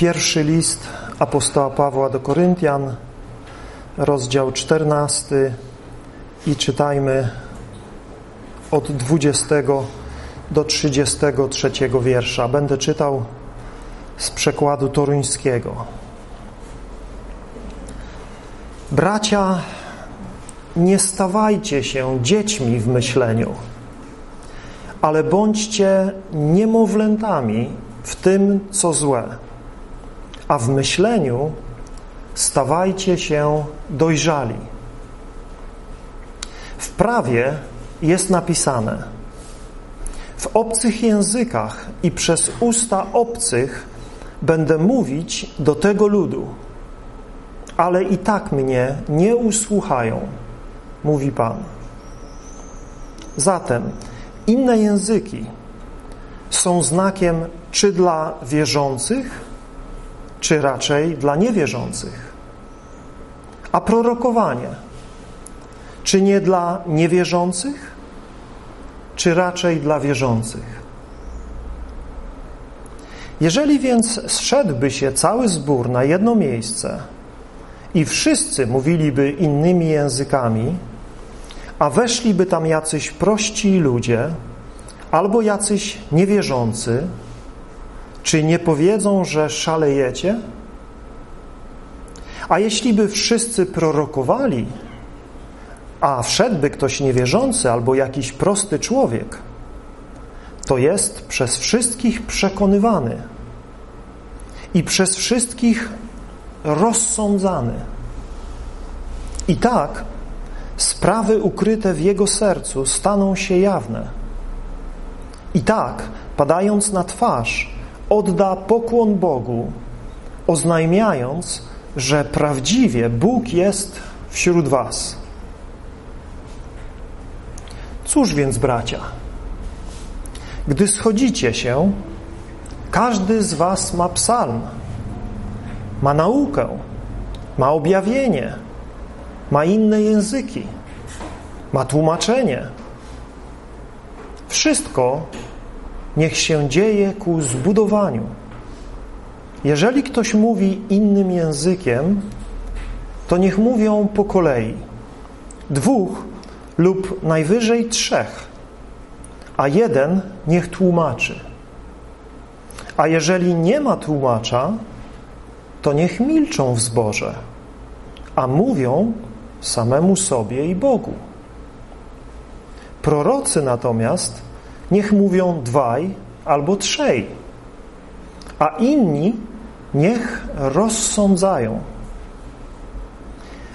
Pierwszy list apostoła Pawła do Koryntian, rozdział 14 i czytajmy od 20 do 33 wiersza. Będę czytał z przekładu toruńskiego. Bracia, nie stawajcie się dziećmi w myśleniu, ale bądźcie niemowlętami w tym, co złe, a w myśleniu stawajcie się dojrzali. W prawie jest napisane w obcych językach i przez usta obcych będę mówić do tego ludu, ale i tak mnie nie usłuchają, mówi Pan. Zatem inne języki są znakiem czy dla wierzących, czy raczej dla niewierzących. A prorokowanie, czy nie dla niewierzących, czy raczej dla wierzących? Jeżeli więc zszedłby się cały zbór na jedno miejsce i wszyscy mówiliby innymi językami, a weszliby tam jacyś prości ludzie albo jacyś niewierzący, czy nie powiedzą, że szalejecie? A jeśli by wszyscy prorokowali, a wszedłby ktoś niewierzący albo jakiś prosty człowiek, to jest przez wszystkich przekonywany i przez wszystkich rozsądzany. I tak sprawy ukryte w jego sercu staną się jawne. I tak, padając na twarz, odda pokłon Bogu, oznajmiając, że prawdziwie Bóg jest wśród was. Cóż więc, bracia, gdy schodzicie się, każdy z was ma psalm, ma naukę, ma objawienie, ma inne języki, ma tłumaczenie. Wszystko niech się dzieje ku zbudowaniu. Jeżeli ktoś mówi innym językiem, to niech mówią po kolei. Dwóch lub najwyżej trzech, a jeden niech tłumaczy. A jeżeli nie ma tłumacza, to niech milczą w zborze, a mówią samemu sobie i Bogu. Prorocy natomiast niech mówią dwaj albo trzej, a inni niech rozsądzają.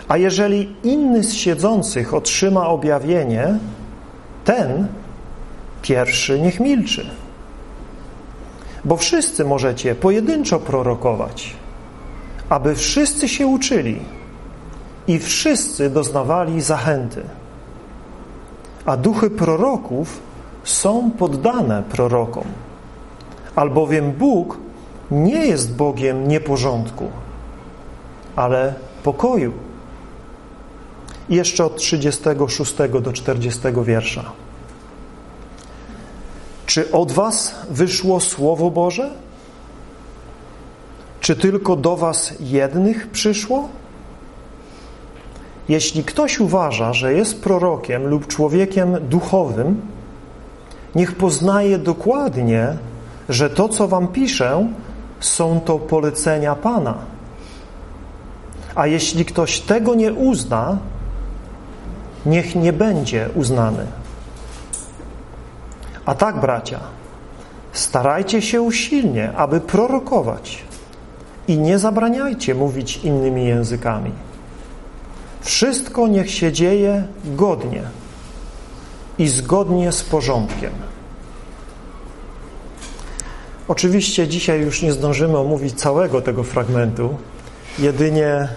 A jeżeli inny z siedzących otrzyma objawienie, ten pierwszy niech milczy. Bo wszyscy możecie pojedynczo prorokować, aby wszyscy się uczyli i wszyscy doznawali zachęty. A duchy proroków są poddane prorokom, albowiem Bóg nie jest Bogiem nieporządku, ale pokoju. Jeszcze od 36 do 40 wiersza. Czy od was wyszło Słowo Boże? Czy tylko do was jednych przyszło? Jeśli ktoś uważa, że jest prorokiem lub człowiekiem duchowym, niech poznaje dokładnie, że to, co wam piszę, są to polecenia Pana. A jeśli ktoś tego nie uzna, niech nie będzie uznany. A tak, bracia, starajcie się usilnie, aby prorokować i nie zabraniajcie mówić innymi językami. Wszystko niech się dzieje godnie i zgodnie z porządkiem. Oczywiście dzisiaj już nie zdążymy omówić całego tego fragmentu, jedynie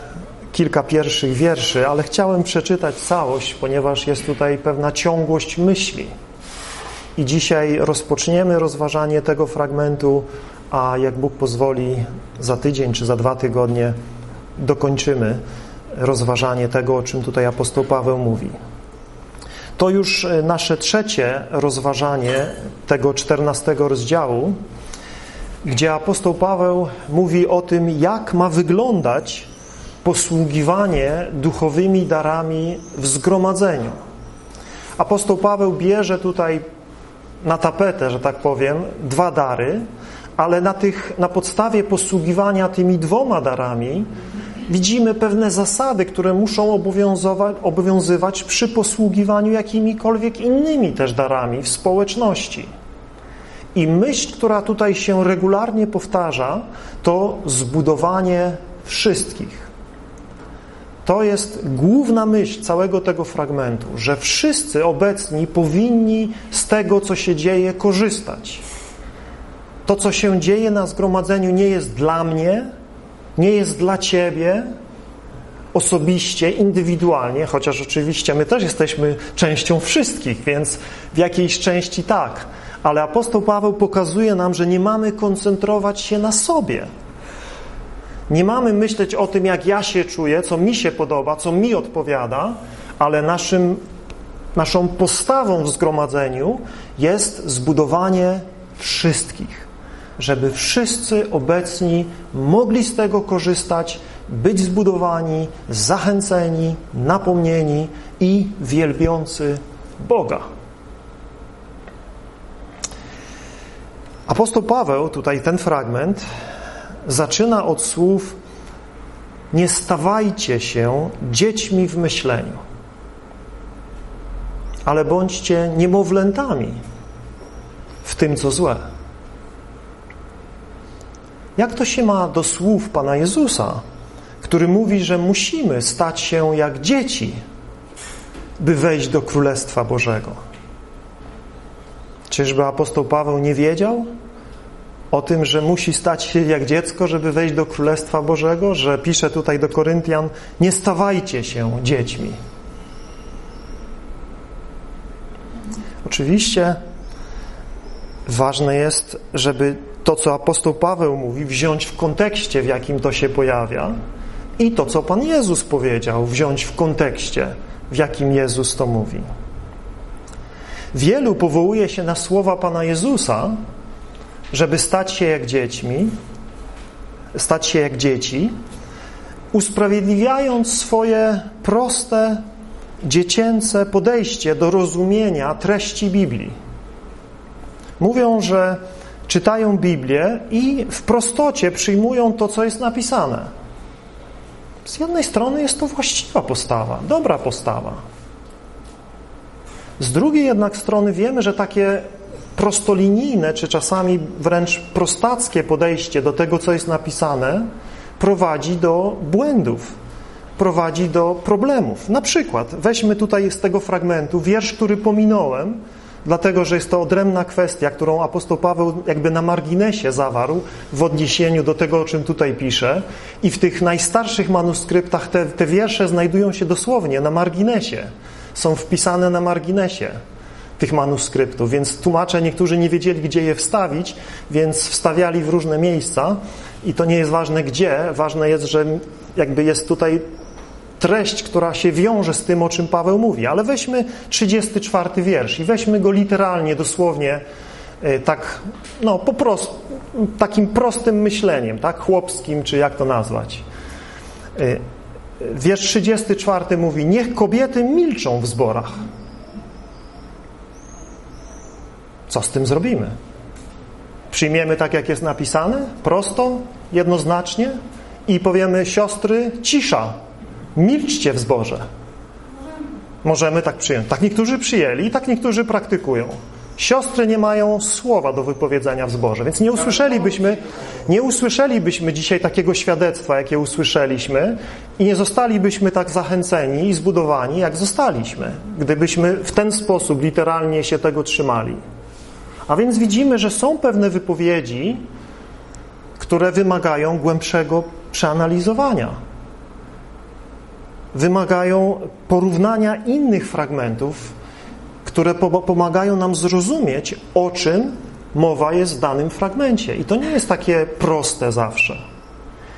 kilka pierwszych wierszy, ale chciałem przeczytać całość, ponieważ jest tutaj pewna ciągłość myśli. I dzisiaj rozpoczniemy rozważanie tego fragmentu, a jak Bóg pozwoli, za tydzień czy za dwa tygodnie dokończymy rozważanie tego, o czym tutaj apostoł Paweł mówi. To już nasze trzecie rozważanie tego czternastego rozdziału gdzie apostoł Paweł mówi o tym, jak ma wyglądać posługiwanie duchowymi darami w zgromadzeniu. Apostoł Paweł bierze tutaj na tapetę, że tak powiem, dwa dary, ale na, tych, na podstawie posługiwania tymi dwoma darami widzimy pewne zasady, które muszą obowiązywać przy posługiwaniu jakimikolwiek innymi też darami w społeczności. I myśl, która tutaj się regularnie powtarza, to zbudowanie wszystkich. To jest główna myśl całego tego fragmentu, że wszyscy obecni powinni z tego, co się dzieje, korzystać. To, co się dzieje na zgromadzeniu, nie jest dla mnie, nie jest dla ciebie osobiście, indywidualnie, chociaż oczywiście my też jesteśmy częścią wszystkich, więc w jakiejś części tak. Ale apostoł Paweł pokazuje nam, że nie mamy koncentrować się na sobie. Nie mamy myśleć o tym, jak ja się czuję, co mi się podoba, co mi odpowiada, ale naszym, naszą postawą w zgromadzeniu jest zbudowanie wszystkich żeby wszyscy obecni mogli z tego korzystać, być zbudowani, zachęceni, napomnieni i wielbiący Boga. Apostoł Paweł, tutaj ten fragment, zaczyna od słów nie stawajcie się dziećmi w myśleniu, ale bądźcie niemowlętami w tym, co złe. Jak to się ma do słów Pana Jezusa, który mówi, że musimy stać się jak dzieci, by wejść do Królestwa Bożego? Czyżby apostoł Paweł nie wiedział o tym, że musi stać się jak dziecko, żeby wejść do Królestwa Bożego? Że pisze tutaj do Koryntian, nie stawajcie się dziećmi. Oczywiście ważne jest, żeby to, co apostoł Paweł mówi, wziąć w kontekście, w jakim to się pojawia i to, co Pan Jezus powiedział, wziąć w kontekście, w jakim Jezus to mówi. Wielu powołuje się na słowa Pana Jezusa, żeby stać się jak dziećmi, stać się jak dzieci, usprawiedliwiając swoje proste, dziecięce podejście do rozumienia treści Biblii. Mówią, że czytają Biblię i w prostocie przyjmują to, co jest napisane. Z jednej strony jest to właściwa postawa, dobra postawa. Z drugiej jednak strony wiemy, że takie prostolinijne, czy czasami wręcz prostackie podejście do tego, co jest napisane, prowadzi do błędów, prowadzi do problemów. Na przykład, weźmy tutaj z tego fragmentu wiersz, który pominąłem, dlatego że jest to odrębna kwestia, którą apostoł Paweł jakby na marginesie zawarł w odniesieniu do tego, o czym tutaj pisze. I w tych najstarszych manuskryptach te, te wiersze znajdują się dosłownie na marginesie. Są wpisane na marginesie tych manuskryptów, więc tłumacze niektórzy nie wiedzieli, gdzie je wstawić, więc wstawiali w różne miejsca i to nie jest ważne gdzie, ważne jest, że jakby jest tutaj treść, która się wiąże z tym, o czym Paweł mówi. Ale weźmy 34 wiersz i weźmy go literalnie, dosłownie, e, tak, no po prostu, takim prostym myśleniem, tak, chłopskim, czy jak to nazwać. E, wiersz 34 mówi, niech kobiety milczą w zborach. Co z tym zrobimy? Przyjmiemy tak, jak jest napisane, prosto, jednoznacznie i powiemy, siostry, cisza, Milczcie w zborze. Możemy tak przyjąć. Tak niektórzy przyjęli tak niektórzy praktykują. Siostry nie mają słowa do wypowiedzenia w zborze, więc nie usłyszelibyśmy, nie usłyszelibyśmy dzisiaj takiego świadectwa, jakie usłyszeliśmy i nie zostalibyśmy tak zachęceni i zbudowani, jak zostaliśmy, gdybyśmy w ten sposób literalnie się tego trzymali. A więc widzimy, że są pewne wypowiedzi, które wymagają głębszego przeanalizowania wymagają porównania innych fragmentów, które pomagają nam zrozumieć, o czym mowa jest w danym fragmencie. I to nie jest takie proste zawsze.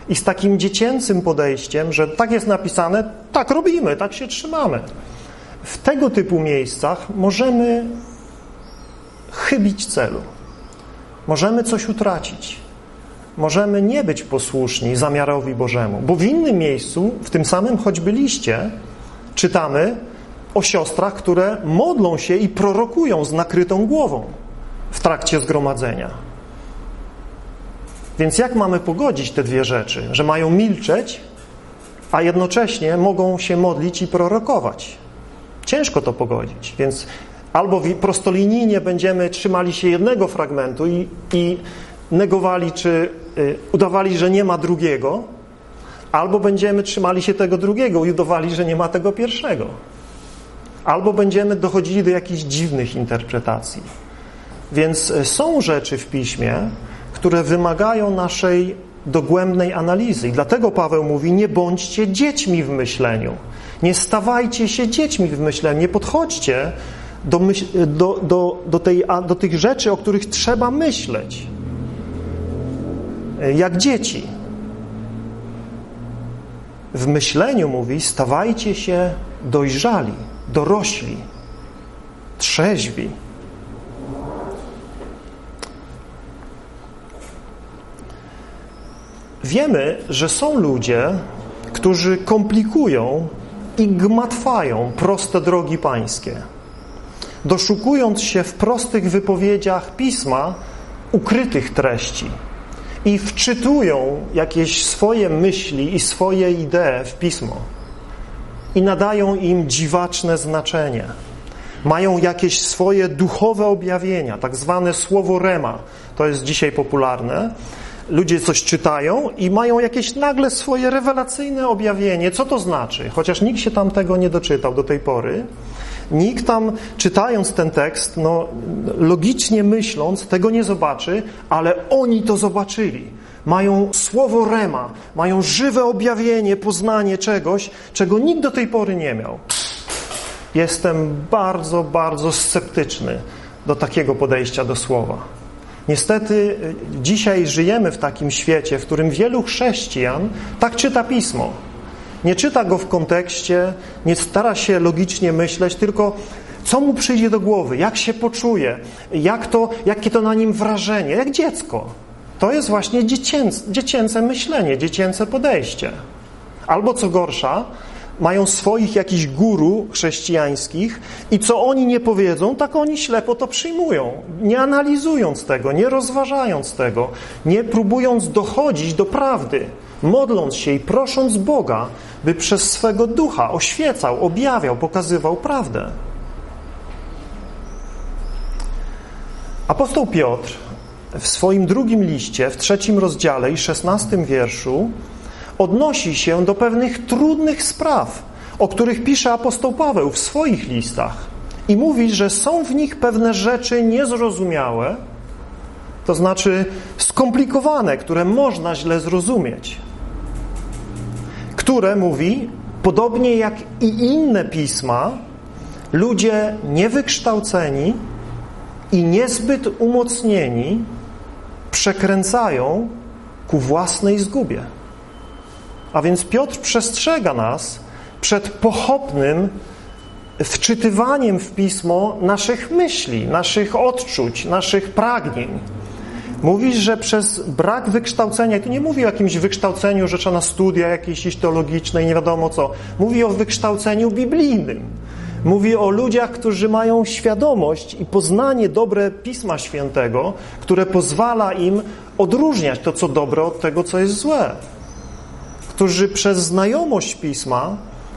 I z takim dziecięcym podejściem, że tak jest napisane, tak robimy, tak się trzymamy. W tego typu miejscach możemy chybić celu. Możemy coś utracić. możemy nie być posłuszni zamiarowi Bożemu, bo w innym miejscu, w tym samym choćby liście, czytamy o siostrach, które modlą się i prorokują z nakrytą głową w trakcie zgromadzenia. Więc jak mamy pogodzić te dwie rzeczy? Że mają milczeć, a jednocześnie mogą się modlić i prorokować. Ciężko to pogodzić, więc albo prostolinijnie będziemy trzymali się jednego fragmentu i, i negowali, czy y, udawali, że nie ma drugiego, albo będziemy trzymali się tego drugiego i udawali, że nie ma tego pierwszego. Albo będziemy dochodzili do jakichś dziwnych interpretacji. Więc y, są rzeczy w piśmie, które wymagają naszej dogłębnej analizy. I dlatego Paweł mówi: Nie bądźcie dziećmi w myśleniu. Nie stawajcie się dziećmi w myśleniu. Nie podchodźcie do, myśl, do, do, do, tej, do tych rzeczy, o których trzeba myśleć. Jak dzieci. W myśleniu mówi: stawajcie się dojrzali, dorośli, trzeźwi. Wiemy, że są ludzie, którzy komplikują i gmatwają proste drogi pańskie. Doszukując się w prostych wypowiedziach pisma ukrytych treści i wczytują jakieś swoje myśli i swoje idee w pismo i nadają im dziwaczne znaczenie. Mają jakieś swoje duchowe objawienia, tak zwane słowo rema, to jest dzisiaj popularne, ludzie coś czytają i mają jakieś nagle swoje rewelacyjne objawienie. Co to znaczy? Chociaż nikt się tam tego nie doczytał do tej pory. Nikt tam, czytając ten tekst, no, logicznie myśląc, tego nie zobaczy, ale oni to zobaczyli. Mają słowo rema, mają żywe objawienie, poznanie czegoś, czego nikt do tej pory nie miał. Jestem bardzo, bardzo sceptyczny do takiego podejścia do słowa. Niestety y, dzisiaj żyjemy w takim świecie, w którym wielu chrześcijan tak czyta pismo. Nie czyta go w kontekście, nie stara się logicznie myśleć, tylko co mu przyjdzie do głowy, jak się poczuje, jak to, jakie to na nim wrażenie, jak dziecko. To jest właśnie dziecięce, dziecięce myślenie, dziecięce podejście. Albo co gorsza, mają swoich jakichś guru chrześcijańskich i co oni nie powiedzą, tak oni ślepo to przyjmują, nie analizując tego, nie rozważając tego, nie próbując dochodzić do prawdy, modląc się i prosząc Boga, by przez swego ducha oświecał, objawiał, pokazywał prawdę. Apostoł Piotr w swoim drugim liście, w trzecim rozdziale i szesnastym wierszu odnosi się do pewnych trudnych spraw, o których pisze apostoł Paweł w swoich listach i mówi, że są w nich pewne rzeczy niezrozumiałe, to znaczy skomplikowane, które można źle zrozumieć, które, mówi, podobnie jak i inne pisma, ludzie niewykształceni i niezbyt umocnieni przekręcają ku własnej zgubie. A więc Piotr przestrzega nas przed pochopnym wczytywaniem w Pismo naszych myśli, naszych odczuć, naszych pragnień. Mówi, że przez brak wykształcenia, i tu nie mówi o jakimś wykształceniu, że trzeba na studia jakieś teologiczne i nie wiadomo co. Mówi o wykształceniu biblijnym. Mówi o ludziach, którzy mają świadomość i poznanie dobre Pisma Świętego, które pozwala im odróżniać to, co dobre, od tego, co jest złe którzy przez znajomość Pisma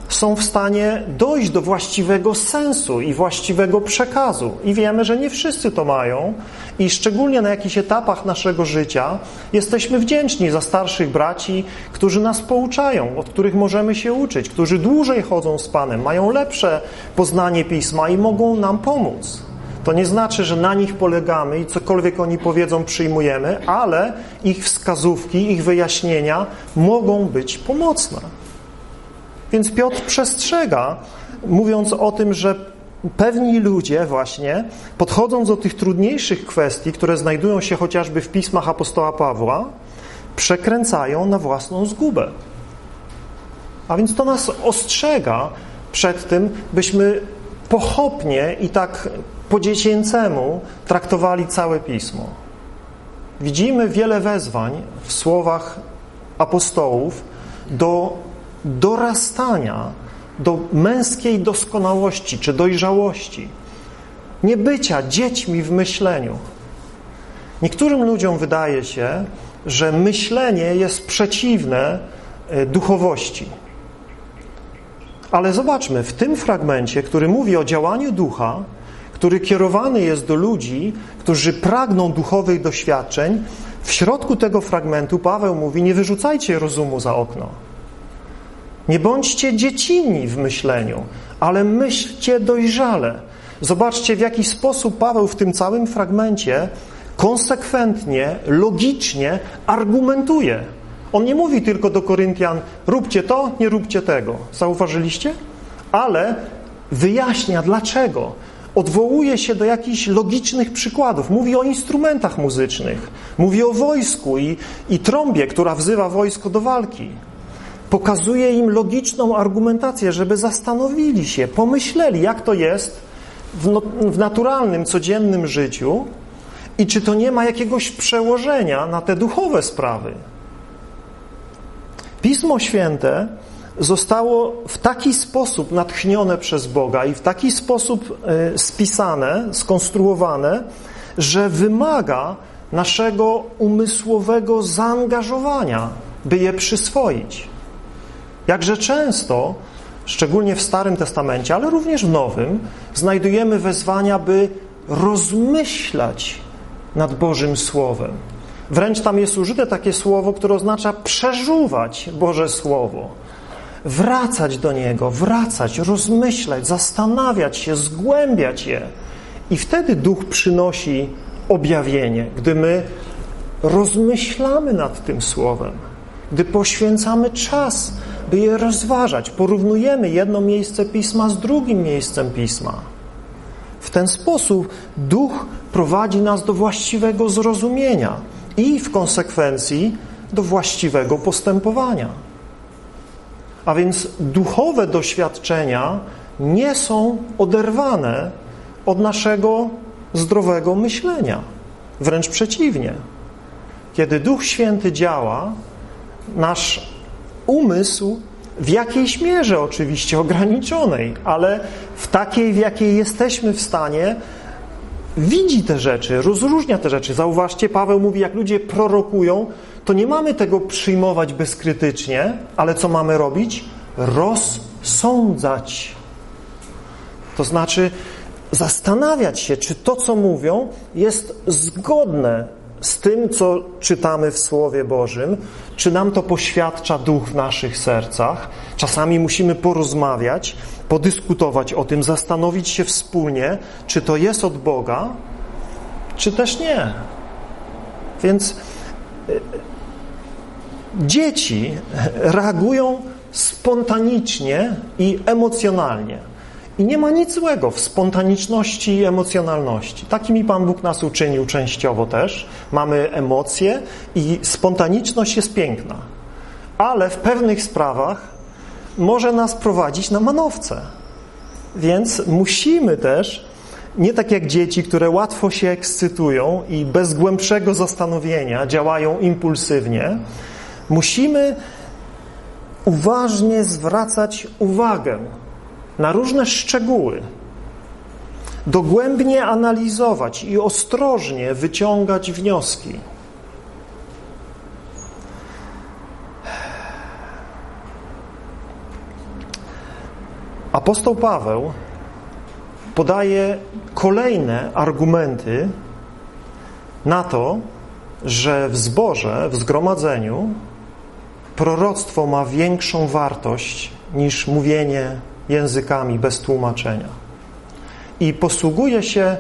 są w stanie dojść do właściwego sensu i właściwego przekazu. I wiemy, że nie wszyscy to mają i szczególnie na jakichś etapach naszego życia jesteśmy wdzięczni za starszych braci, którzy nas pouczają, od których możemy się uczyć, którzy dłużej chodzą z Panem, mają lepsze poznanie Pisma i mogą nam pomóc. To nie znaczy, że na nich polegamy i cokolwiek oni powiedzą przyjmujemy, ale ich wskazówki, ich wyjaśnienia mogą być pomocne. Więc Piotr przestrzega, mówiąc o tym, że pewni ludzie właśnie, podchodząc do tych trudniejszych kwestii, które znajdują się chociażby w pismach apostoła Pawła, przekręcają na własną zgubę. A więc to nas ostrzega przed tym, byśmy pochopnie i tak po dziecięcemu traktowali całe Pismo. widzimy wiele wezwań w słowach apostołów do dorastania, do męskiej doskonałości czy dojrzałości, nie bycia dziećmi w myśleniu. Niektórym ludziom wydaje się, że myślenie jest przeciwne e, duchowości. Ale zobaczmy, w tym fragmencie, który mówi o działaniu ducha, który kierowany jest do ludzi, którzy pragną duchowych doświadczeń, w środku tego fragmentu Paweł mówi: Nie wyrzucajcie rozumu za okno. Nie bądźcie dziecinni w myśleniu, ale myślcie dojrzale. Zobaczcie, w jaki sposób Paweł w tym całym fragmencie konsekwentnie, logicznie argumentuje. On nie mówi tylko do Koryntian, róbcie to, nie róbcie tego. Zauważyliście? Ale wyjaśnia dlaczego. Odwołuje się do jakichś logicznych przykładów. Mówi o instrumentach muzycznych. Mówi o wojsku i, i trąbie, która wzywa wojsko do walki. Pokazuje im logiczną argumentację, żeby zastanowili się, pomyśleli, jak to jest w, no, w naturalnym, codziennym życiu i czy to nie ma jakiegoś przełożenia na te duchowe sprawy. Pismo Święte zostało w taki sposób natchnione przez Boga i w taki sposób e, spisane, skonstruowane, że wymaga naszego umysłowego zaangażowania, by je przyswoić. Jakże często, szczególnie w Starym Testamencie, ale również w Nowym, znajdujemy wezwania, by rozmyślać nad Bożym Słowem. Wręcz tam jest użyte takie słowo, które oznacza przeżuwać Boże Słowo. Wracać do Niego, wracać, rozmyślać, zastanawiać się, zgłębiać je. I wtedy Duch przynosi objawienie, gdy my rozmyślamy nad tym Słowem, gdy poświęcamy czas, by je rozważać, porównujemy jedno miejsce Pisma z drugim miejscem Pisma. W ten sposób Duch prowadzi nas do właściwego zrozumienia i w konsekwencji do właściwego postępowania. A więc duchowe doświadczenia nie są oderwane od naszego zdrowego myślenia. Wręcz przeciwnie. Kiedy Duch Święty działa, nasz umysł w jakiejś mierze oczywiście ograniczonej, ale w takiej, w jakiej jesteśmy w stanie, widzi te rzeczy, rozróżnia te rzeczy. Zauważcie, Paweł mówi, jak ludzie prorokują, to nie mamy tego przyjmować bezkrytycznie, ale co mamy robić? Rozsądzać. To znaczy zastanawiać się, czy to, co mówią, jest zgodne z tym, co czytamy w Słowie Bożym, czy nam to poświadcza duch w naszych sercach. Czasami musimy porozmawiać, podyskutować o tym, zastanowić się wspólnie, czy to jest od Boga, czy też nie. Więc dzieci reagują spontanicznie i emocjonalnie. I nie ma nic złego w spontaniczności i emocjonalności. Takimi Pan Bóg nas uczynił częściowo też. Mamy emocje i spontaniczność jest piękna. Ale w pewnych sprawach może nas prowadzić na manowce. Więc musimy też, nie tak jak dzieci, które łatwo się ekscytują i bez głębszego zastanowienia działają impulsywnie, musimy uważnie zwracać uwagę na różne szczegóły, dogłębnie analizować i ostrożnie wyciągać wnioski. Apostoł Paweł podaje kolejne argumenty na to, że w zborze, w zgromadzeniu proroctwo ma większą wartość niż mówienie językami bez tłumaczenia. I posługuje się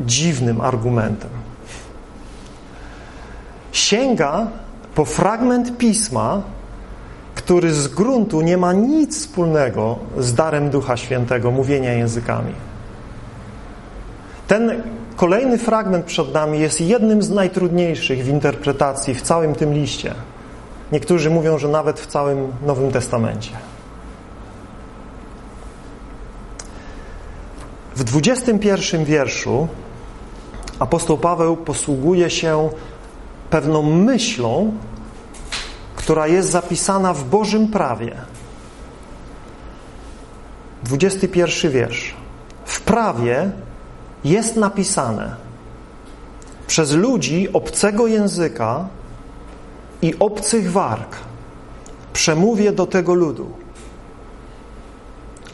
dziwnym argumentem. Sięga po fragment pisma, który z gruntu nie ma nic wspólnego z darem Ducha Świętego, mówienia językami. Ten kolejny fragment przed nami jest jednym z najtrudniejszych w interpretacji w całym tym liście. Niektórzy mówią, że nawet w całym Nowym Testamencie. W 21 wierszu apostoł Paweł posługuje się pewną myślą, która jest zapisana w Bożym prawie. 21 wiersz. W prawie jest napisane przez ludzi obcego języka i obcych warg przemówię do tego ludu,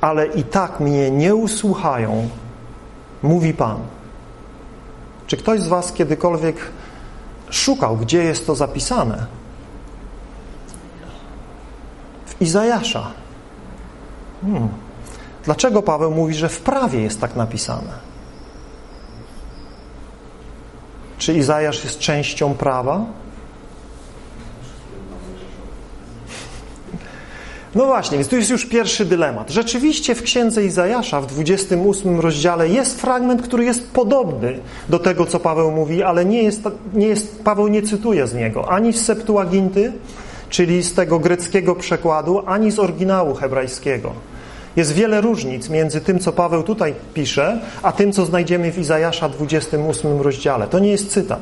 ale i tak mnie nie usłuchają, mówi Pan. Czy ktoś z Was kiedykolwiek szukał, gdzie jest to zapisane? W Izajasza. Hmm. Dlaczego Paweł mówi, że w prawie jest tak napisane? Czy Izajasz jest częścią prawa? No właśnie, więc tu jest już pierwszy dylemat. Rzeczywiście w księdze Izajasza w 28 rozdziale jest fragment, który jest podobny do tego, co Paweł mówi, ale nie jest, nie jest, Paweł nie cytuje z niego ani z Septuaginty, czyli z tego greckiego przekładu, ani z oryginału hebrajskiego. Jest wiele różnic między tym, co Paweł tutaj pisze, a tym, co znajdziemy w Izajasza 28 rozdziale. To nie jest cytat.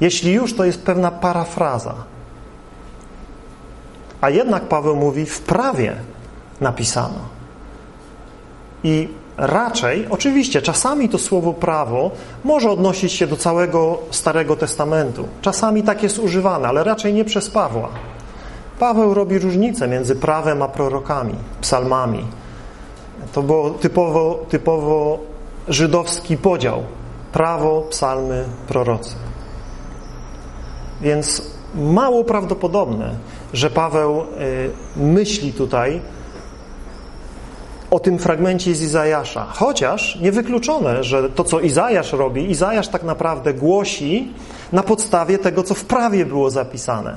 Jeśli już, to jest pewna parafraza. A jednak Paweł mówi, w prawie napisano. I raczej, oczywiście, czasami to słowo prawo może odnosić się do całego Starego Testamentu. Czasami tak jest używane, ale raczej nie przez Pawła. Paweł robi różnicę między prawem a prorokami, psalmami. To był typowo, typowo żydowski podział. Prawo, psalmy, prorocy. Więc mało prawdopodobne, że Paweł y, myśli tutaj o tym fragmencie z Izajasza. Chociaż niewykluczone, że to, co Izajasz robi, Izajasz tak naprawdę głosi na podstawie tego, co w prawie było zapisane.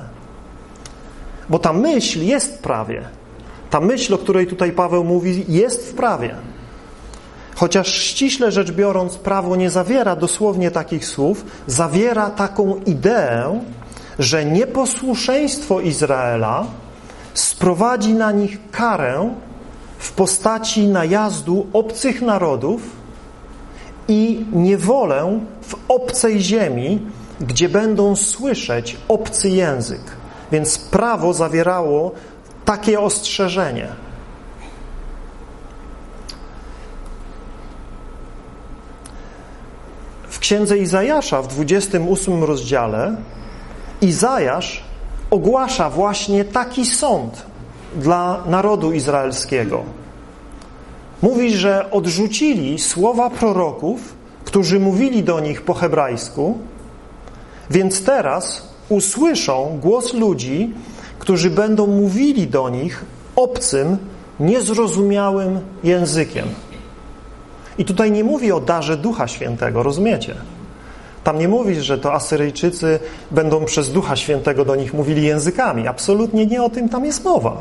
Bo ta myśl jest w prawie. Ta myśl, o której tutaj Paweł mówi, jest w prawie. Chociaż ściśle rzecz biorąc, prawo nie zawiera dosłownie takich słów, zawiera taką ideę, że nieposłuszeństwo Izraela sprowadzi na nich karę w postaci najazdu obcych narodów i niewolę w obcej ziemi, gdzie będą słyszeć obcy język. Więc prawo zawierało takie ostrzeżenie. W księdze Izajasza w 28 rozdziale Izajasz ogłasza właśnie taki sąd dla narodu izraelskiego. Mówi, że odrzucili słowa proroków, którzy mówili do nich po hebrajsku, więc teraz usłyszą głos ludzi, którzy będą mówili do nich obcym, niezrozumiałym językiem. I tutaj nie mówi o darze Ducha Świętego, rozumiecie? Tam nie mówi, że to Asyryjczycy będą przez Ducha Świętego do nich mówili językami. Absolutnie nie o tym tam jest mowa.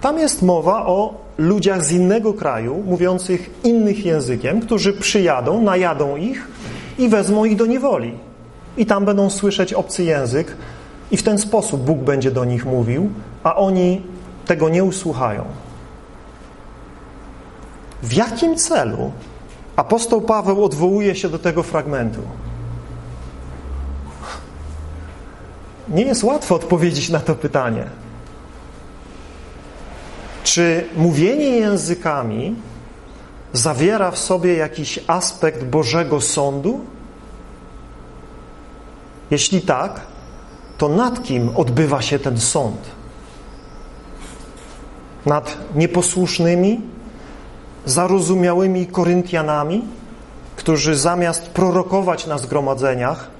Tam jest mowa o ludziach z innego kraju, mówiących innych językiem, którzy przyjadą, najadą ich i wezmą ich do niewoli. I tam będą słyszeć obcy język i w ten sposób Bóg będzie do nich mówił, a oni tego nie usłuchają. W jakim celu apostoł Paweł odwołuje się do tego fragmentu? Nie jest łatwo odpowiedzieć na to pytanie. Czy mówienie językami zawiera w sobie jakiś aspekt Bożego Sądu? Jeśli tak, to nad kim odbywa się ten sąd? Nad nieposłusznymi, zarozumiałymi Koryntianami, którzy zamiast prorokować na zgromadzeniach,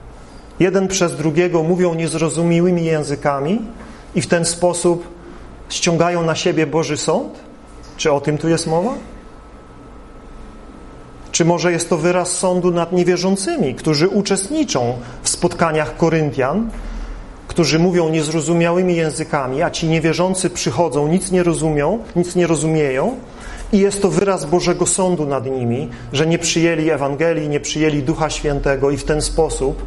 jeden przez drugiego mówią niezrozumiałymi językami i w ten sposób ściągają na siebie Boży sąd? Czy o tym tu jest mowa? Czy może jest to wyraz sądu nad niewierzącymi, którzy uczestniczą w spotkaniach Koryntian, którzy mówią niezrozumiałymi językami, a ci niewierzący przychodzą, nic nie rozumią, nic nie rozumieją i jest to wyraz Bożego sądu nad nimi, że nie przyjęli Ewangelii, nie przyjęli Ducha Świętego i w ten sposób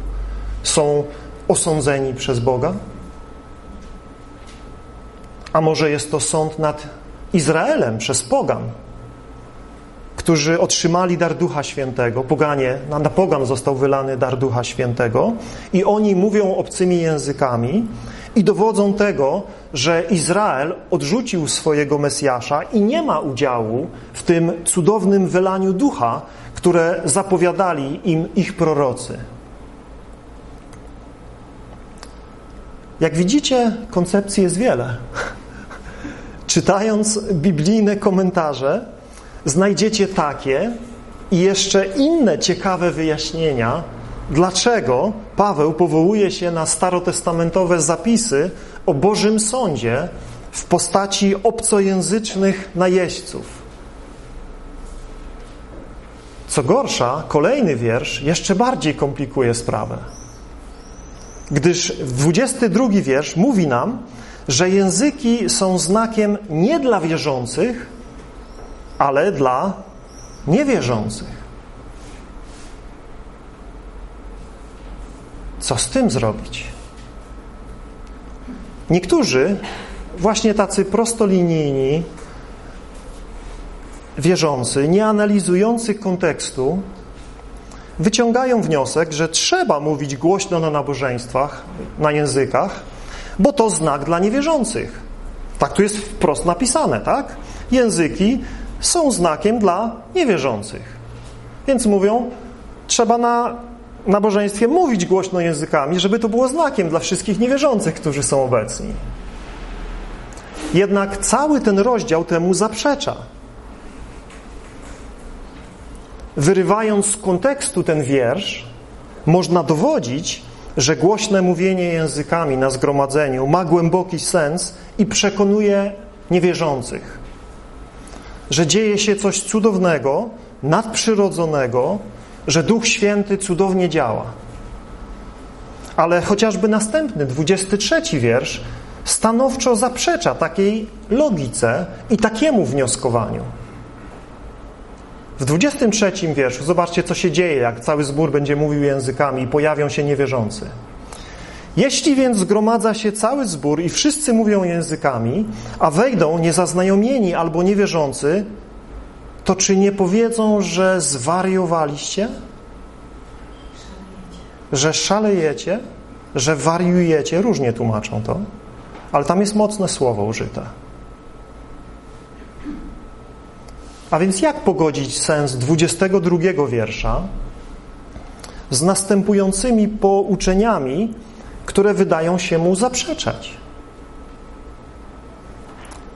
są osądzeni przez Boga? A może jest to sąd nad Izraelem przez pogan, którzy otrzymali dar Ducha Świętego, poganie, na pogan został wylany dar Ducha Świętego i oni mówią obcymi językami i dowodzą tego, że Izrael odrzucił swojego Mesjasza i nie ma udziału w tym cudownym wylaniu Ducha, które zapowiadali im ich prorocy. Jak widzicie, koncepcji jest wiele. Czytając biblijne komentarze, znajdziecie takie i jeszcze inne ciekawe wyjaśnienia, dlaczego Paweł powołuje się na starotestamentowe zapisy o Bożym Sądzie w postaci obcojęzycznych najeźdźców. Co gorsza, kolejny wiersz jeszcze bardziej komplikuje sprawę. Gdyż 22 wiersz mówi nam, że języki są znakiem nie dla wierzących, ale dla niewierzących. Co z tym zrobić? Niektórzy, właśnie tacy prostolinijni, wierzący, nie analizujący kontekstu, wyciągają wniosek, że trzeba mówić głośno na nabożeństwach, na językach, bo to znak dla niewierzących. Tak tu jest wprost napisane, tak? Języki są znakiem dla niewierzących. Więc mówią, trzeba na nabożeństwie mówić głośno językami, żeby to było znakiem dla wszystkich niewierzących, którzy są obecni. Jednak cały ten rozdział temu zaprzecza. Wyrywając z kontekstu ten wiersz, można dowodzić, że głośne mówienie językami na zgromadzeniu ma głęboki sens i przekonuje niewierzących, że dzieje się coś cudownego, nadprzyrodzonego, że Duch Święty cudownie działa. Ale chociażby następny, 23 wiersz, stanowczo zaprzecza takiej logice i takiemu wnioskowaniu. W 23 wierszu zobaczcie, co się dzieje, jak cały zbór będzie mówił językami i pojawią się niewierzący. Jeśli więc zgromadza się cały zbór i wszyscy mówią językami, a wejdą niezaznajomieni albo niewierzący, to czy nie powiedzą, że zwariowaliście? Że szalejecie? Że wariujecie? Różnie tłumaczą to. Ale tam jest mocne słowo użyte. A więc jak pogodzić sens 22 wiersza z następującymi pouczeniami, które wydają się mu zaprzeczać?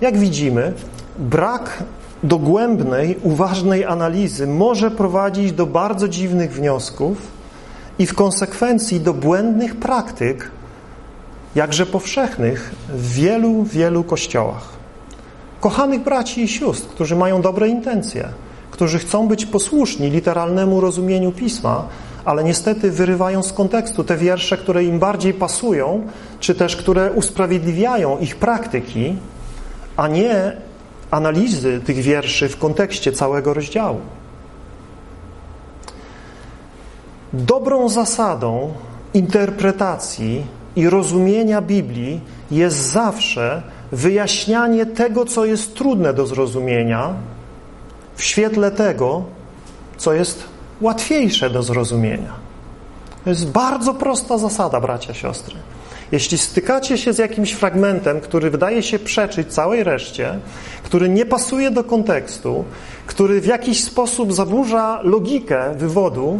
Jak widzimy, brak dogłębnej, uważnej analizy może prowadzić do bardzo dziwnych wniosków i w konsekwencji do błędnych praktyk, jakże powszechnych w wielu, wielu kościołach. Kochanych braci i sióstr, którzy mają dobre intencje, którzy chcą być posłuszni literalnemu rozumieniu Pisma, ale niestety wyrywają z kontekstu te wiersze, które im bardziej pasują, czy też które usprawiedliwiają ich praktyki, a nie analizy tych wierszy w kontekście całego rozdziału. Dobrą zasadą interpretacji i rozumienia Biblii jest zawsze wyjaśnianie tego, co jest trudne do zrozumienia, w świetle tego, co jest łatwiejsze do zrozumienia. To jest bardzo prosta zasada, bracia, siostry. Jeśli stykacie się z jakimś fragmentem, który wydaje się przeczyć całej reszcie, który nie pasuje do kontekstu, który w jakiś sposób zaburza logikę wywodu,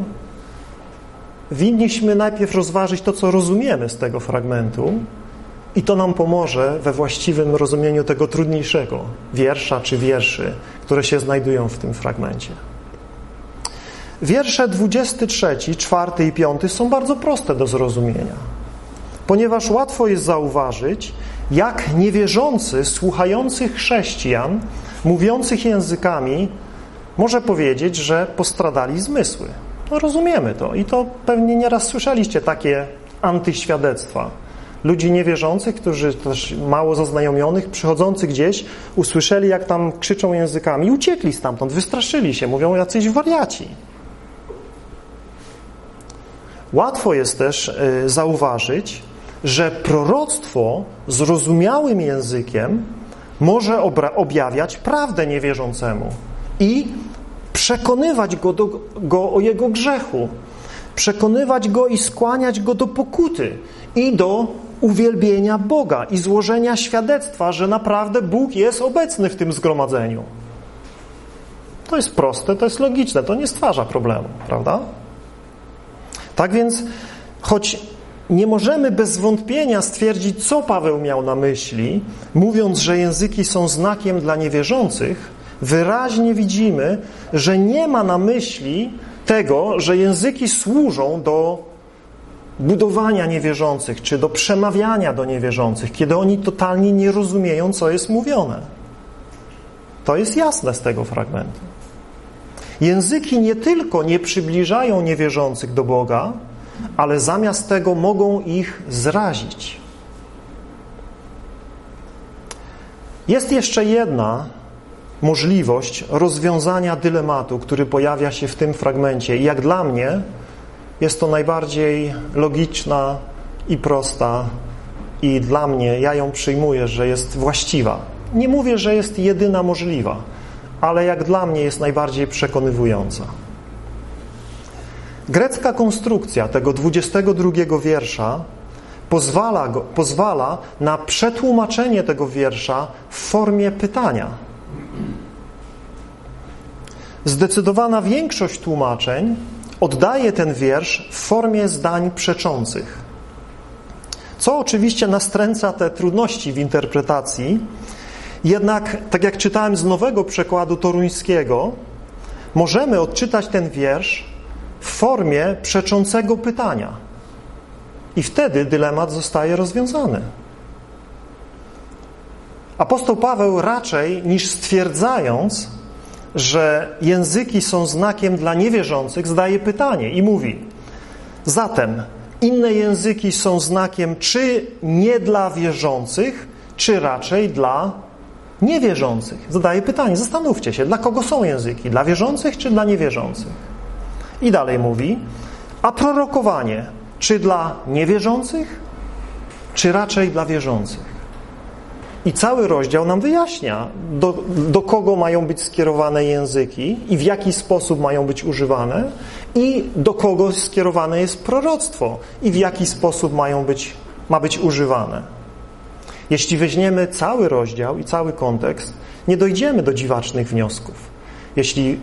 winniśmy najpierw rozważyć to, co rozumiemy z tego fragmentu i to nam pomoże we właściwym rozumieniu tego trudniejszego wiersza czy wierszy, które się znajdują w tym fragmencie. Wiersze 23, 4 i 5 są bardzo proste do zrozumienia ponieważ łatwo jest zauważyć, jak niewierzący, słuchający chrześcijan, mówiących językami, może powiedzieć, że postradali zmysły. No rozumiemy to i to pewnie nieraz słyszeliście takie antyświadectwa. Ludzi niewierzących, którzy też mało zaznajomionych, przychodzących gdzieś, usłyszeli, jak tam krzyczą językami uciekli stamtąd, wystraszyli się, mówią jacyś wariaci. Łatwo jest też y, zauważyć, że proroctwo zrozumiałym językiem może objawiać prawdę niewierzącemu i przekonywać go, do, go o jego grzechu, przekonywać go i skłaniać go do pokuty i do uwielbienia Boga i złożenia świadectwa, że naprawdę Bóg jest obecny w tym zgromadzeniu. To jest proste, to jest logiczne, to nie stwarza problemu, prawda? Tak więc, choć nie możemy bez wątpienia stwierdzić, co Paweł miał na myśli, mówiąc, że języki są znakiem dla niewierzących, wyraźnie widzimy, że nie ma na myśli tego, że języki służą do budowania niewierzących, czy do przemawiania do niewierzących, kiedy oni totalnie nie rozumieją, co jest mówione. To jest jasne z tego fragmentu. Języki nie tylko nie przybliżają niewierzących do Boga, ale zamiast tego mogą ich zrazić. Jest jeszcze jedna możliwość rozwiązania dylematu, który pojawia się w tym fragmencie. I jak dla mnie jest to najbardziej logiczna i prosta i dla mnie, ja ją przyjmuję, że jest właściwa. Nie mówię, że jest jedyna możliwa, ale jak dla mnie jest najbardziej przekonywująca. Grecka konstrukcja tego 22 wiersza pozwala, go, pozwala na przetłumaczenie tego wiersza w formie pytania. Zdecydowana większość tłumaczeń oddaje ten wiersz w formie zdań przeczących. Co oczywiście nastręca te trudności w interpretacji, jednak, tak jak czytałem z nowego przekładu toruńskiego, możemy odczytać ten wiersz w formie przeczącego pytania. I wtedy dylemat zostaje rozwiązany. Apostoł Paweł raczej niż stwierdzając, że języki są znakiem dla niewierzących, zdaje pytanie i mówi zatem inne języki są znakiem czy nie dla wierzących, czy raczej dla niewierzących. Zadaje pytanie, zastanówcie się, dla kogo są języki? Dla wierzących czy dla niewierzących? I dalej mówi, a prorokowanie, czy dla niewierzących, czy raczej dla wierzących? I cały rozdział nam wyjaśnia, do, do kogo mają być skierowane języki i w jaki sposób mają być używane i do kogo skierowane jest proroctwo i w jaki sposób mają być, ma być używane. Jeśli weźmiemy cały rozdział i cały kontekst, nie dojdziemy do dziwacznych wniosków. Jeśli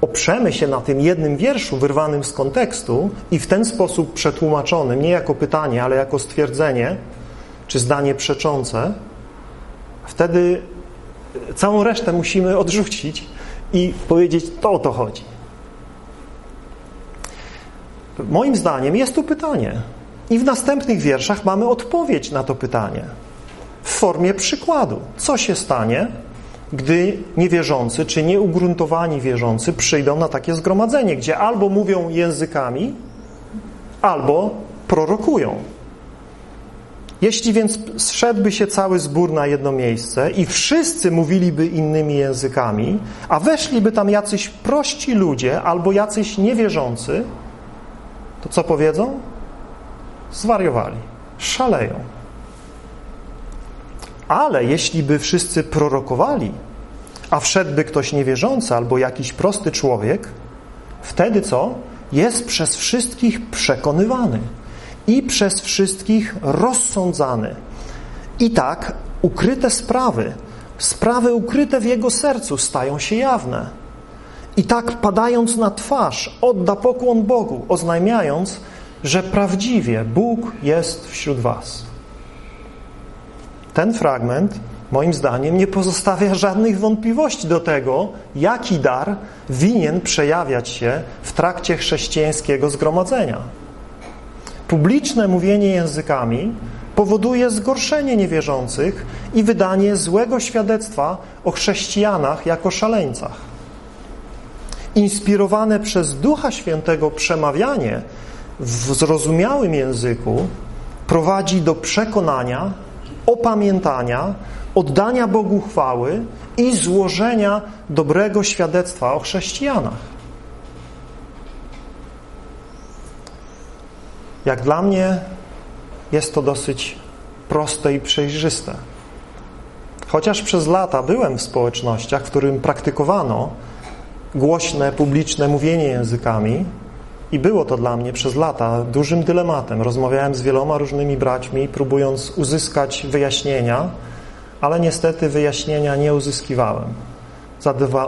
oprzemy się na tym jednym wierszu wyrwanym z kontekstu i w ten sposób przetłumaczonym, nie jako pytanie, ale jako stwierdzenie czy zdanie przeczące, wtedy całą resztę musimy odrzucić i powiedzieć, to o to chodzi. Moim zdaniem jest tu pytanie. I w następnych wierszach mamy odpowiedź na to pytanie w formie przykładu. Co się stanie, gdy niewierzący czy nieugruntowani wierzący przyjdą na takie zgromadzenie, gdzie albo mówią językami, albo prorokują. Jeśli więc zszedłby się cały zbór na jedno miejsce i wszyscy mówiliby innymi językami, a weszliby tam jacyś prości ludzie albo jacyś niewierzący, to co powiedzą? Zwariowali, szaleją. Ale jeśli by wszyscy prorokowali, a wszedłby ktoś niewierzący albo jakiś prosty człowiek, wtedy co? Jest przez wszystkich przekonywany i przez wszystkich rozsądzany. I tak ukryte sprawy, sprawy ukryte w jego sercu stają się jawne. I tak padając na twarz odda pokłon Bogu, oznajmiając, że prawdziwie Bóg jest wśród was. Ten fragment, moim zdaniem, nie pozostawia żadnych wątpliwości do tego, jaki dar winien przejawiać się w trakcie chrześcijańskiego zgromadzenia. Publiczne mówienie językami powoduje zgorszenie niewierzących i wydanie złego świadectwa o chrześcijanach jako szaleńcach. Inspirowane przez Ducha Świętego przemawianie w zrozumiałym języku prowadzi do przekonania, opamiętania, oddania Bogu chwały i złożenia dobrego świadectwa o chrześcijanach. Jak dla mnie jest to dosyć proste i przejrzyste. Chociaż przez lata byłem w społecznościach, w którym praktykowano głośne, publiczne mówienie językami i było to dla mnie przez lata dużym dylematem. Rozmawiałem z wieloma różnymi braćmi, próbując uzyskać wyjaśnienia, ale niestety wyjaśnienia nie uzyskiwałem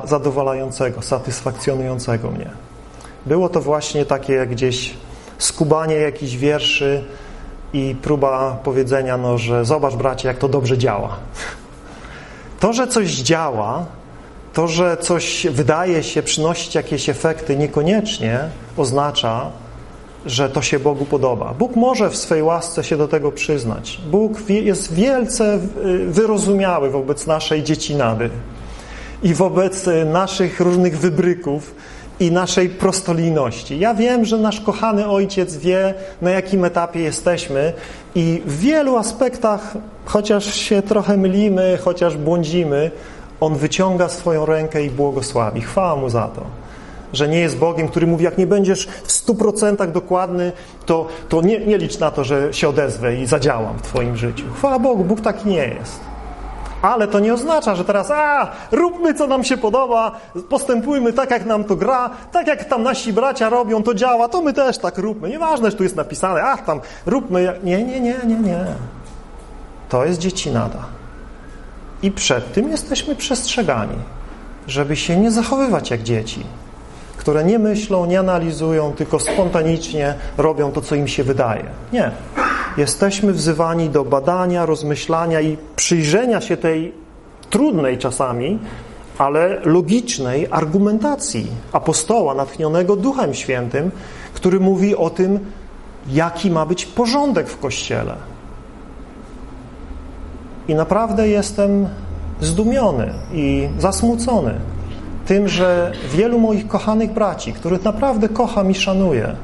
zadowalającego, satysfakcjonującego mnie. Było to właśnie takie gdzieś skubanie jakichś wierszy i próba powiedzenia, no, że zobacz bracie, jak to dobrze działa. To, że coś działa, to, że coś wydaje się przynosić jakieś efekty, niekoniecznie oznacza, że to się Bogu podoba. Bóg może w swej łasce się do tego przyznać. Bóg jest wielce wyrozumiały wobec naszej dziecinady i wobec naszych różnych wybryków i naszej prostolijności. Ja wiem, że nasz kochany Ojciec wie, na jakim etapie jesteśmy i w wielu aspektach, chociaż się trochę mylimy, chociaż błądzimy, On wyciąga swoją rękę i błogosławi. Chwała Mu za to że nie jest Bogiem, który mówi, jak nie będziesz w stu procentach dokładny, to, to nie, nie licz na to, że się odezwę i zadziałam w Twoim życiu. Chwała Bogu, Bóg taki nie jest. Ale to nie oznacza, że teraz, a, róbmy co nam się podoba, postępujmy tak, jak nam to gra, tak jak tam nasi bracia robią, to działa, to my też tak róbmy. Nieważne, że tu jest napisane, ach, tam róbmy. Nie, nie, nie, nie, nie. To jest dziecinada. I przed tym jesteśmy przestrzegani, żeby się nie zachowywać jak dzieci, które nie myślą, nie analizują, tylko spontanicznie robią to, co im się wydaje. Nie jesteśmy wzywani do badania, rozmyślania i przyjrzenia się tej trudnej czasami, ale logicznej argumentacji apostoła natchnionego Duchem Świętym, który mówi o tym, jaki ma być porządek w Kościele. I naprawdę jestem zdumiony i zasmucony tym, że wielu moich kochanych braci, których naprawdę kocham i szanuję,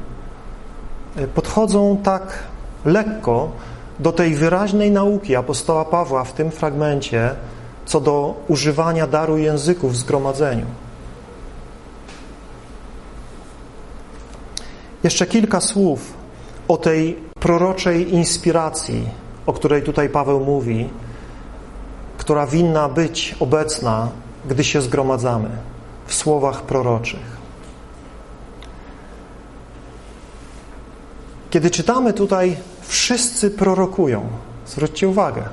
podchodzą tak lekko do tej wyraźnej nauki apostoła Pawła w tym fragmencie co do używania daru języków w zgromadzeniu. Jeszcze kilka słów o tej proroczej inspiracji, o której tutaj Paweł mówi, która winna być obecna, gdy się zgromadzamy w słowach proroczych. Kiedy czytamy tutaj wszyscy prorokują. Zwróćcie uwagę.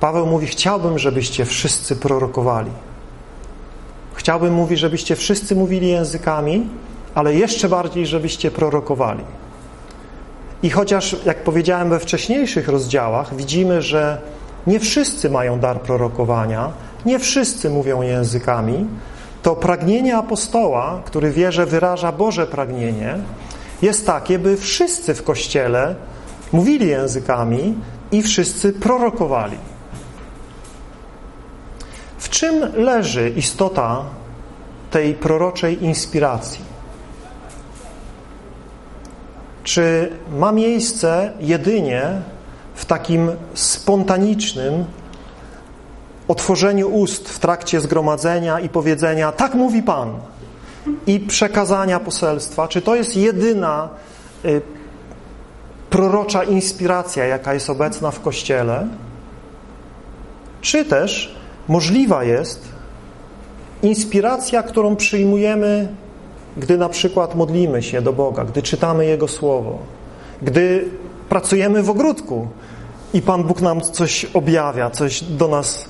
Paweł mówi, chciałbym, żebyście wszyscy prorokowali. Chciałbym, mówi, żebyście wszyscy mówili językami, ale jeszcze bardziej, żebyście prorokowali. I chociaż, jak powiedziałem we wcześniejszych rozdziałach, widzimy, że nie wszyscy mają dar prorokowania, nie wszyscy mówią językami, to pragnienie apostoła, który wie, że wyraża Boże pragnienie, jest takie, by wszyscy w Kościele mówili językami i wszyscy prorokowali. W czym leży istota tej proroczej inspiracji? Czy ma miejsce jedynie w takim spontanicznym otworzeniu ust w trakcie zgromadzenia i powiedzenia tak mówi Pan i przekazania poselstwa, czy to jest jedyna y, prorocza inspiracja, jaka jest obecna w Kościele, czy też możliwa jest inspiracja, którą przyjmujemy, gdy na przykład modlimy się do Boga, gdy czytamy Jego Słowo, gdy pracujemy w ogródku i Pan Bóg nam coś objawia, coś do nas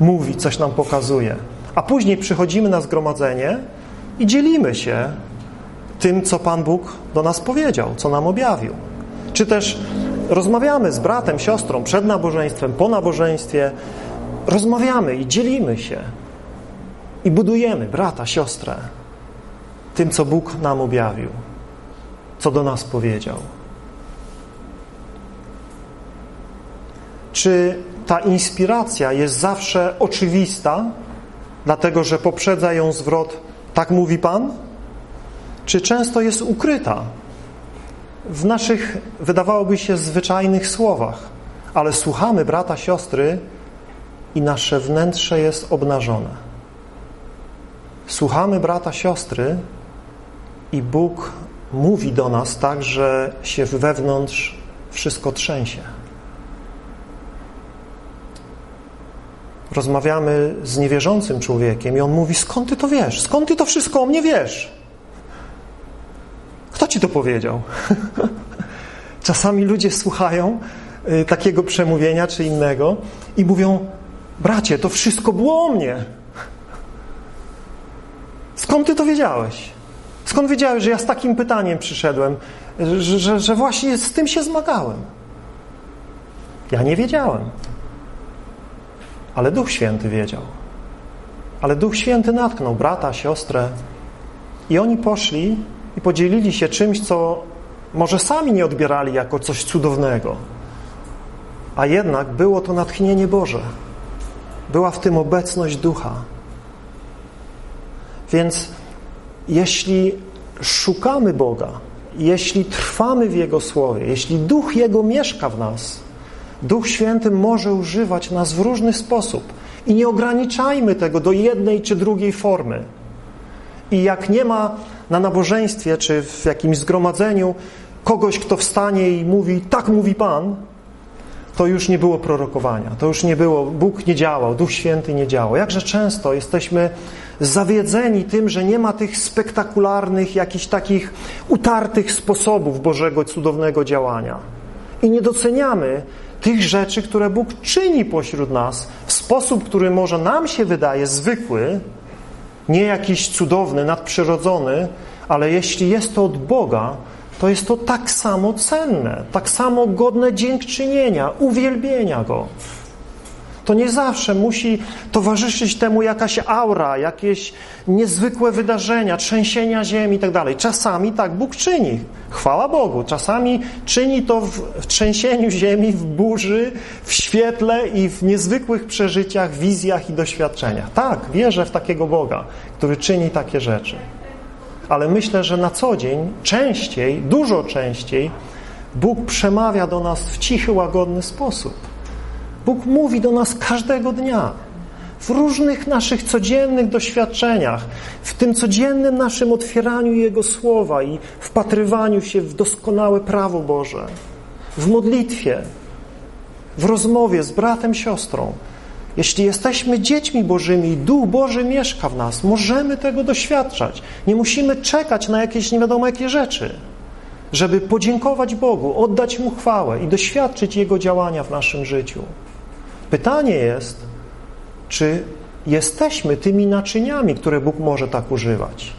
mówi, coś nam pokazuje. A później przychodzimy na zgromadzenie i dzielimy się tym, co Pan Bóg do nas powiedział, co nam objawił. Czy też rozmawiamy z bratem, siostrą przed nabożeństwem, po nabożeństwie, rozmawiamy i dzielimy się i budujemy brata, siostrę tym, co Bóg nam objawił, co do nas powiedział. Czy ta inspiracja jest zawsze oczywista, dlatego że poprzedza ją zwrot tak mówi Pan? Czy często jest ukryta w naszych, wydawałoby się, zwyczajnych słowach, ale słuchamy brata, siostry i nasze wnętrze jest obnażone. Słuchamy brata, siostry i Bóg mówi do nas tak, że się wewnątrz wszystko trzęsie. Rozmawiamy z niewierzącym człowiekiem i on mówi, skąd ty to wiesz? Skąd ty to wszystko o mnie wiesz? Kto ci to powiedział? Czasami ludzie słuchają y, takiego przemówienia czy innego i mówią, bracie, to wszystko było o mnie. Skąd ty to wiedziałeś? Skąd wiedziałeś, że ja z takim pytaniem przyszedłem, że, że, że właśnie z tym się zmagałem? Ja nie wiedziałem. Ale Duch Święty wiedział. Ale Duch Święty natknął brata, siostrę i oni poszli i podzielili się czymś, co może sami nie odbierali jako coś cudownego. A jednak było to natchnienie Boże. Była w tym obecność Ducha. Więc jeśli szukamy Boga, jeśli trwamy w Jego Słowie, jeśli Duch Jego mieszka w nas, Duch Święty może używać nas w różny sposób. I nie ograniczajmy tego do jednej czy drugiej formy. I jak nie ma na nabożeństwie czy w jakimś zgromadzeniu kogoś, kto wstanie i mówi, tak mówi Pan, to już nie było prorokowania, to już nie było, Bóg nie działał, Duch Święty nie działał. Jakże często jesteśmy zawiedzeni tym, że nie ma tych spektakularnych, jakichś takich utartych sposobów Bożego cudownego działania. I nie doceniamy tych rzeczy, które Bóg czyni pośród nas w sposób, który może nam się wydaje zwykły, nie jakiś cudowny, nadprzyrodzony, ale jeśli jest to od Boga, to jest to tak samo cenne, tak samo godne dziękczynienia, uwielbienia Go. To nie zawsze musi towarzyszyć temu jakaś aura, jakieś niezwykłe wydarzenia, trzęsienia ziemi i tak. Czasami tak Bóg czyni. Chwała Bogu. Czasami czyni to w trzęsieniu ziemi, w burzy, w świetle i w niezwykłych przeżyciach, wizjach i doświadczeniach. Tak, wierzę w takiego Boga, który czyni takie rzeczy. Ale myślę, że na co dzień, częściej, dużo częściej, Bóg przemawia do nas w cichy, łagodny sposób. Bóg mówi do nas każdego dnia, w różnych naszych codziennych doświadczeniach, w tym codziennym naszym otwieraniu Jego Słowa i wpatrywaniu się w doskonałe prawo Boże, w modlitwie, w rozmowie z bratem, siostrą. Jeśli jesteśmy dziećmi Bożymi i Duch Boży mieszka w nas, możemy tego doświadczać. Nie musimy czekać na jakieś nie wiadomo jakie rzeczy, żeby podziękować Bogu, oddać Mu chwałę i doświadczyć Jego działania w naszym życiu. Pytanie jest, czy jesteśmy tymi naczyniami, które Bóg może tak używać?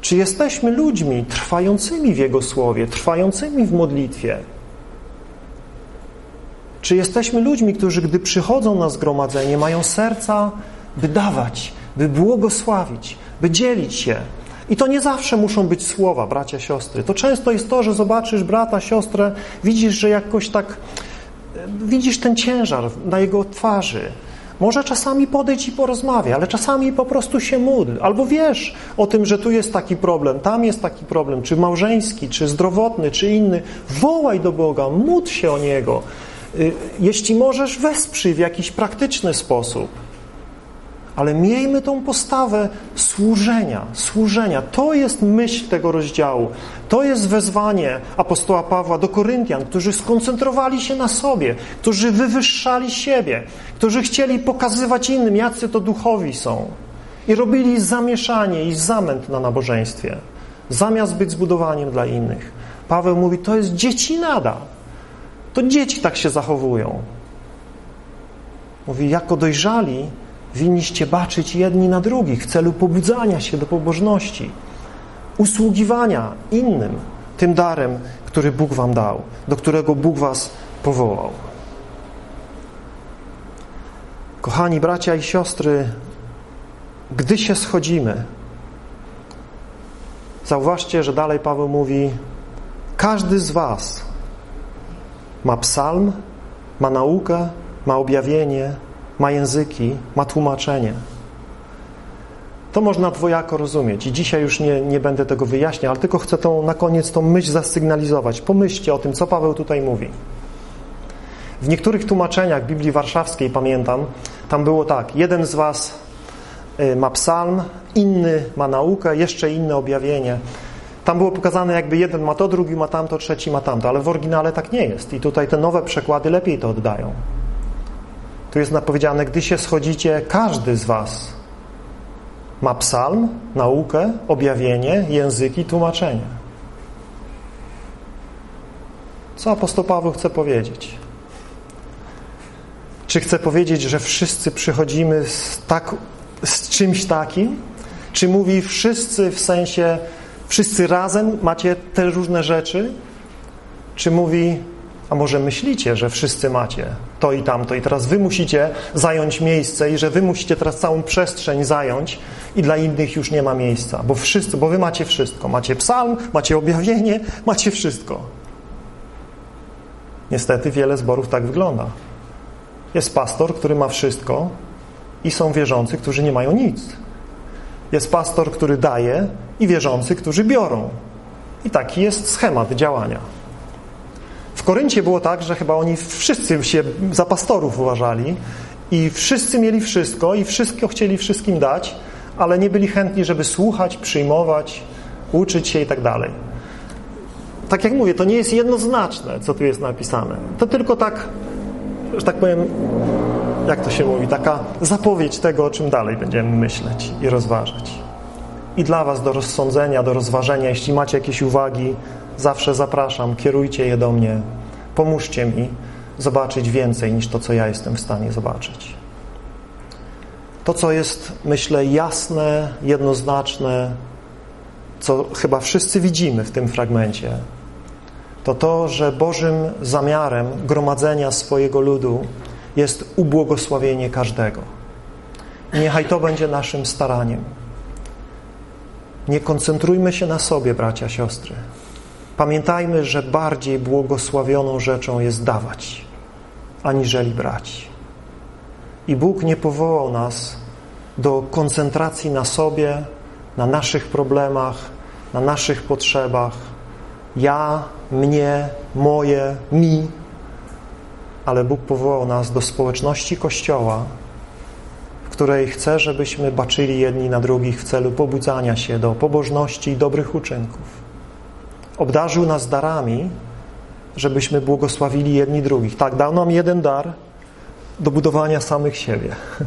Czy jesteśmy ludźmi trwającymi w Jego Słowie, trwającymi w modlitwie? Czy jesteśmy ludźmi, którzy gdy przychodzą na zgromadzenie, mają serca, by dawać, by błogosławić, by dzielić się? I to nie zawsze muszą być słowa, bracia, siostry. To często jest to, że zobaczysz brata, siostrę, widzisz, że jakoś tak widzisz ten ciężar na jego twarzy. Może czasami podejdź i porozmawiaj, ale czasami po prostu się módl. Albo wiesz o tym, że tu jest taki problem, tam jest taki problem, czy małżeński, czy zdrowotny, czy inny. Wołaj do Boga, módl się o Niego. Y, jeśli możesz, wesprzyj w jakiś praktyczny sposób. Ale miejmy tą postawę służenia, służenia. To jest myśl tego rozdziału. To jest wezwanie apostoła Pawła do Koryntian, którzy skoncentrowali się na sobie, którzy wywyższali siebie, którzy chcieli pokazywać innym, jacy to duchowi są. I robili zamieszanie i zamęt na nabożeństwie, zamiast być zbudowaniem dla innych. Paweł mówi, to jest dzieci nada. To dzieci tak się zachowują. Mówi, jako dojrzali winniście baczyć jedni na drugich w celu pobudzania się do pobożności, usługiwania innym tym darem, który Bóg wam dał, do którego Bóg was powołał. Kochani bracia i siostry, gdy się schodzimy, zauważcie, że dalej Paweł mówi, każdy z was ma psalm, ma naukę, ma objawienie, ma języki, ma tłumaczenie. To można dwojako rozumieć i dzisiaj już nie, nie będę tego wyjaśniał, ale tylko chcę tą, na koniec tą myśl zasygnalizować. Pomyślcie o tym, co Paweł tutaj mówi. W niektórych tłumaczeniach Biblii Warszawskiej, pamiętam, tam było tak, jeden z was y, ma psalm, inny ma naukę, jeszcze inne objawienie. Tam było pokazane jakby jeden ma to, drugi ma tamto, trzeci ma tamto, ale w oryginale tak nie jest i tutaj te nowe przekłady lepiej to oddają. Tu jest napowiedziane, gdy się schodzicie, każdy z was ma psalm, naukę, objawienie, języki, tłumaczenie. Co apostoł Paweł chce powiedzieć? Czy chce powiedzieć, że wszyscy przychodzimy z, tak, z czymś takim? Czy mówi wszyscy w sensie wszyscy razem macie te różne rzeczy? Czy mówi, a może myślicie, że wszyscy macie to i tamto i teraz wy musicie zająć miejsce i że wy musicie teraz całą przestrzeń zająć i dla innych już nie ma miejsca, bo wszyscy, bo wy macie wszystko. Macie psalm, macie objawienie, macie wszystko. Niestety wiele zborów tak wygląda. Jest pastor, który ma wszystko i są wierzący, którzy nie mają nic. Jest pastor, który daje i wierzący, którzy biorą. I taki jest schemat działania. W Koryncie było tak, że chyba oni wszyscy się za pastorów uważali i wszyscy mieli wszystko i wszystko chcieli wszystkim dać, ale nie byli chętni, żeby słuchać, przyjmować, uczyć się i tak dalej. Tak jak mówię, to nie jest jednoznaczne, co tu jest napisane. To tylko tak, że tak powiem, jak to się mówi, taka zapowiedź tego, o czym dalej będziemy myśleć i rozważać. I dla Was do rozsądzenia, do rozważenia, jeśli macie jakieś uwagi, zawsze zapraszam, kierujcie je do mnie, pomóżcie mi zobaczyć więcej niż to, co ja jestem w stanie zobaczyć. To, co jest, myślę, jasne, jednoznaczne, co chyba wszyscy widzimy w tym fragmencie, to to, że Bożym zamiarem gromadzenia swojego ludu jest ubłogosławienie każdego. Niechaj to będzie naszym staraniem. Nie koncentrujmy się na sobie, bracia, siostry. Pamiętajmy, że bardziej błogosławioną rzeczą jest dawać, aniżeli brać. I Bóg nie powołał nas do koncentracji na sobie, na naszych problemach, na naszych potrzebach. Ja, mnie, moje, mi. Ale Bóg powołał nas do społeczności Kościoła, w której chce, żebyśmy baczyli jedni na drugich w celu pobudzania się do pobożności i dobrych uczynków. Obdarzył nas darami, żebyśmy błogosławili jedni drugich. Tak, dał nam jeden dar do budowania samych siebie,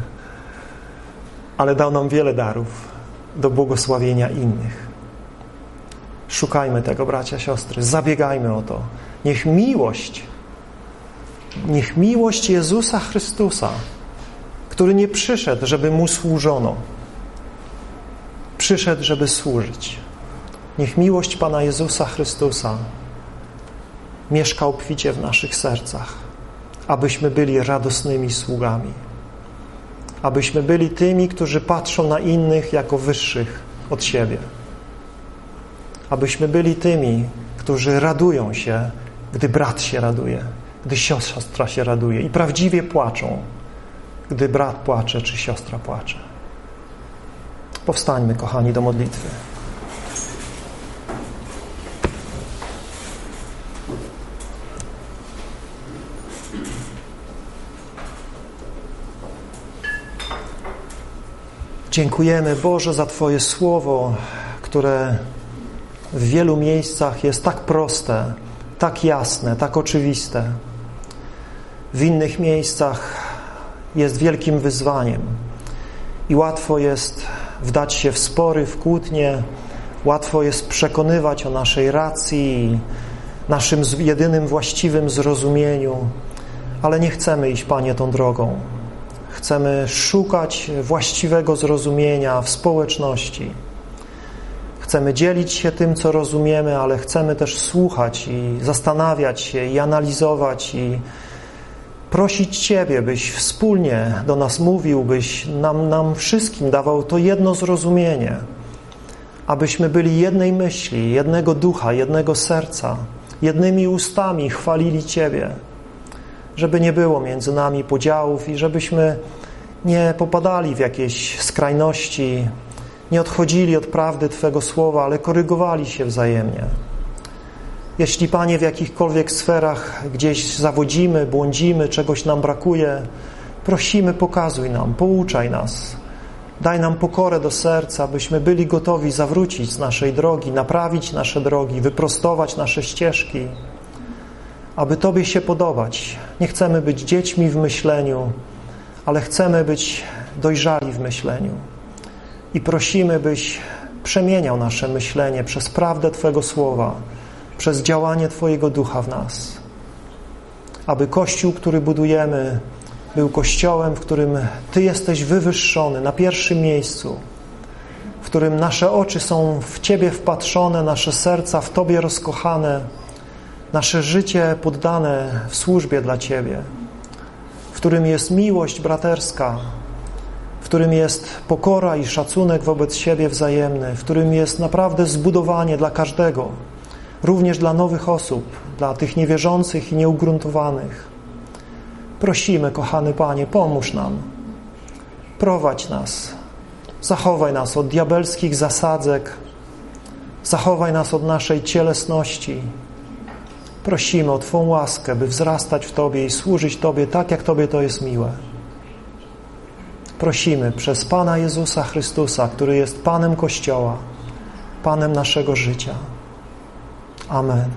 ale dał nam wiele darów do błogosławienia innych. Szukajmy tego, bracia, siostry, zabiegajmy o to. Niech miłość, niech miłość Jezusa Chrystusa, który nie przyszedł, żeby Mu służono, przyszedł, żeby służyć. Niech miłość Pana Jezusa Chrystusa mieszka obficie w naszych sercach, abyśmy byli radosnymi sługami, abyśmy byli tymi, którzy patrzą na innych jako wyższych od siebie, abyśmy byli tymi, którzy radują się, gdy brat się raduje, gdy siostra się raduje i prawdziwie płaczą, gdy brat płacze czy siostra płacze. Powstańmy, kochani, do modlitwy. Dziękujemy Boże za Twoje słowo, które w wielu miejscach jest tak proste, tak jasne, tak oczywiste. W innych miejscach jest wielkim wyzwaniem i łatwo jest wdać się w spory, w kłótnie, łatwo jest przekonywać o naszej racji, naszym jedynym właściwym zrozumieniu, ale nie chcemy iść, Panie, tą drogą. Chcemy szukać właściwego zrozumienia w społeczności. Chcemy dzielić się tym, co rozumiemy, ale chcemy też słuchać i zastanawiać się i analizować i prosić Ciebie, byś wspólnie do nas mówił, byś nam, nam wszystkim dawał to jedno zrozumienie, abyśmy byli jednej myśli, jednego ducha, jednego serca, jednymi ustami chwalili Ciebie żeby nie było między nami podziałów i żebyśmy nie popadali w jakieś skrajności, nie odchodzili od prawdy Twego słowa, ale korygowali się wzajemnie. Jeśli, Panie, w jakichkolwiek sferach gdzieś zawodzimy, błądzimy, czegoś nam brakuje, prosimy, pokazuj nam, pouczaj nas. Daj nam pokorę do serca, byśmy byli gotowi zawrócić z naszej drogi, naprawić nasze drogi, wyprostować nasze ścieżki, aby Tobie się podobać. Nie chcemy być dziećmi w myśleniu, ale chcemy być dojrzali w myśleniu i prosimy, byś przemieniał nasze myślenie przez prawdę Twojego Słowa, przez działanie Twojego Ducha w nas. Aby Kościół, który budujemy, był Kościołem, w którym Ty jesteś wywyższony na pierwszym miejscu, w którym nasze oczy są w Ciebie wpatrzone, nasze serca w Tobie rozkochane, nasze życie poddane w służbie dla Ciebie, w którym jest miłość braterska, w którym jest pokora i szacunek wobec siebie wzajemny, w którym jest naprawdę zbudowanie dla każdego, również dla nowych osób, dla tych niewierzących i nieugruntowanych. Prosimy, kochany Panie, pomóż nam, prowadź nas, zachowaj nas od diabelskich zasadzek, zachowaj nas od naszej cielesności. Prosimy o Twą łaskę, by wzrastać w Tobie i służyć Tobie tak, jak Tobie to jest miłe prosimy przez Pana Jezusa Chrystusa, który jest Panem Kościoła, Panem naszego życia. Amen.